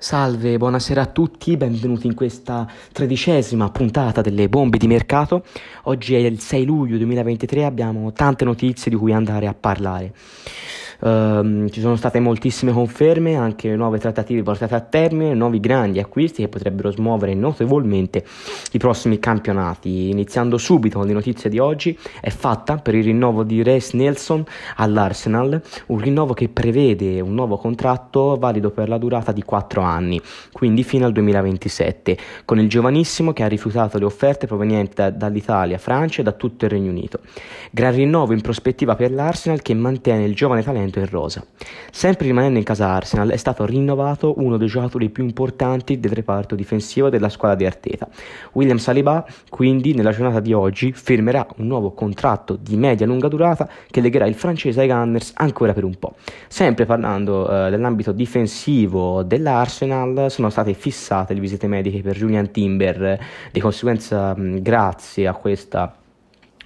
Salve, buonasera a tutti, benvenuti in questa tredicesima puntata delle bombe di mercato. Oggi è il 6 luglio 2023, abbiamo tante notizie di cui andare a parlare. Uh, ci sono state moltissime conferme, anche nuove trattative portate a termine, nuovi grandi acquisti che potrebbero smuovere notevolmente i prossimi campionati. Iniziando subito con le notizie di oggi, è fatta per il rinnovo di Reis Nelson all'Arsenal, un rinnovo che prevede un nuovo contratto valido per la durata di 4 anni, quindi fino al 2027, con il giovanissimo che ha rifiutato le offerte provenienti da, dall'Italia, Francia e da tutto il Regno Unito. Gran rinnovo in prospettiva per l'Arsenal che mantiene il giovane talento in rosa. Sempre rimanendo in casa Arsenal è stato rinnovato uno dei giocatori più importanti del reparto difensivo della squadra di Arteta. William Saliba quindi nella giornata di oggi firmerà un nuovo contratto di media-lunga durata che legherà il francese ai Gunners ancora per un po'. Sempre parlando eh, dell'ambito difensivo dell'Arsenal sono state fissate le visite mediche per Julian Timber, di conseguenza mh, grazie a questa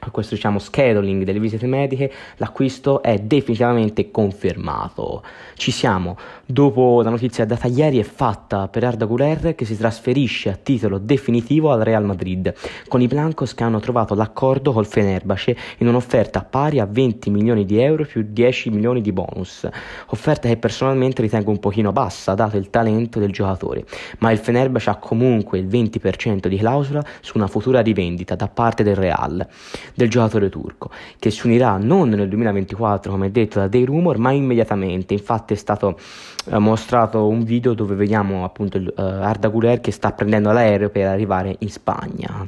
a questo diciamo scheduling delle visite mediche, l'acquisto è definitivamente confermato. Ci siamo. Dopo la notizia data ieri è fatta per Arda Guler che si trasferisce a titolo definitivo al Real Madrid, con i Blancos che hanno trovato l'accordo col Fenerbahce in un'offerta pari a 20 milioni di euro più 10 milioni di bonus. Offerta che personalmente ritengo un pochino bassa dato il talento del giocatore, ma il Fenerbahce ha comunque il 20% di clausola su una futura rivendita da parte del Real del giocatore turco, che si unirà non nel 2024 come detto da dei rumor, ma immediatamente. Infatti è stato eh, mostrato un video dove vediamo appunto uh, Arda Guler che sta prendendo l'aereo per arrivare in Spagna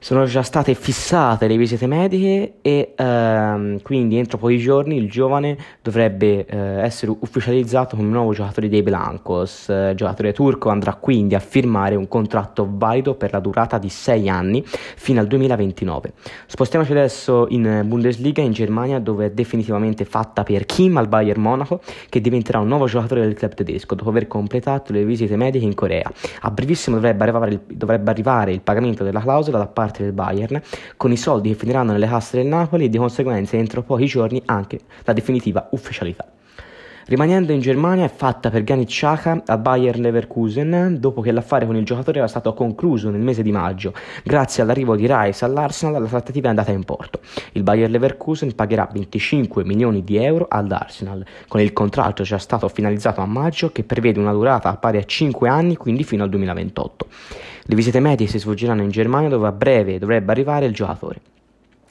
sono già state fissate le visite mediche e ehm, quindi entro pochi giorni il giovane dovrebbe eh, essere ufficializzato come nuovo giocatore dei Blancos. Il giocatore turco andrà quindi a firmare un contratto valido per la durata di 6 anni fino al 2029. Spostiamoci adesso in Bundesliga in Germania dove è definitivamente fatta per Kim al Bayern Monaco che diventerà un nuovo giocatore del club tedesco dopo aver completato le visite mediche in Corea. A brevissimo dovrebbe arrivare il, dovrebbe arrivare il pagamento della clausola da parte parte del Bayern, con i soldi che finiranno nelle casse del Napoli e di conseguenza entro pochi giorni anche la definitiva ufficialità. Rimanendo in Germania è fatta per Granit Xhaka al Bayern Leverkusen dopo che l'affare con il giocatore era stato concluso nel mese di maggio. Grazie all'arrivo di Rice all'Arsenal la trattativa è andata in porto. Il Bayern Leverkusen pagherà 25 milioni di euro all'Arsenal, con il contratto già stato finalizzato a maggio che prevede una durata pari a 5 anni, quindi fino al 2028. Le visite medie si svolgeranno in Germania dove a breve dovrebbe arrivare il giocatore.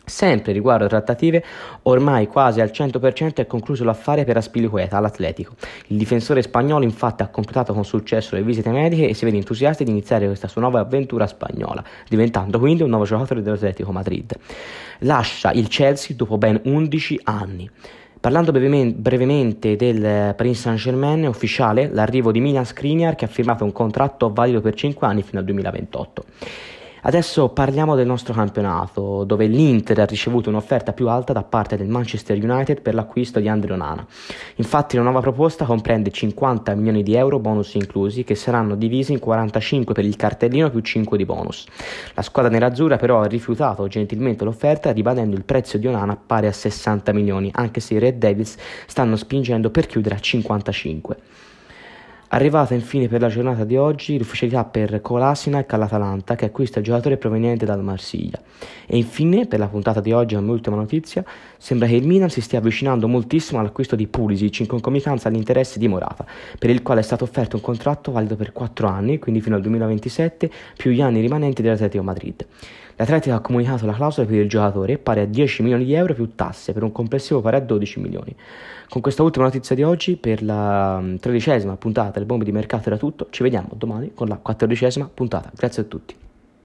Sempre riguardo trattative, ormai quasi al 100% è concluso l'affare per Aspilicueta all'Atletico. Il difensore spagnolo infatti ha completato con successo le visite mediche e si vede entusiasta di iniziare questa sua nuova avventura spagnola, diventando quindi un nuovo giocatore dell'Atletico Madrid. Lascia il Chelsea dopo ben 11 anni. Parlando brevemente del Paris Saint-Germain, ufficiale l'arrivo di Milan Skriniar che ha firmato un contratto valido per 5 anni fino al 2028. Adesso parliamo del nostro campionato, dove l'Inter ha ricevuto un'offerta più alta da parte del Manchester United per l'acquisto di Andre Onana. Infatti la nuova proposta comprende 50 milioni di euro bonus inclusi, che saranno divisi in 45 per il cartellino più 5 di bonus. La squadra nerazzurra però ha rifiutato gentilmente l'offerta, ribadendo il prezzo di Onana pari a 60 milioni, anche se i Red Devils stanno spingendo per chiudere a 55. Arrivata infine per la giornata di oggi l'ufficialità per Kolasinac all'Atalanta che acquista il giocatore proveniente dal Marsiglia. E infine per la puntata di oggi, come ultima notizia, sembra che il Milan si stia avvicinando moltissimo all'acquisto di Pulisic in concomitanza all'interesse di Morata, per il quale è stato offerto un contratto valido per 4 anni, quindi fino al 2027, più gli anni rimanenti dell'Atletico Madrid. L'Atletico ha comunicato la clausola per il giocatore pari a 10 milioni di euro più tasse per un complessivo pari a 12 milioni. Con questa ultima notizia di oggi, per la mm, tredicesima puntata del bombe di mercato era tutto. Ci vediamo domani con la quattordicesima puntata. Grazie a tutti.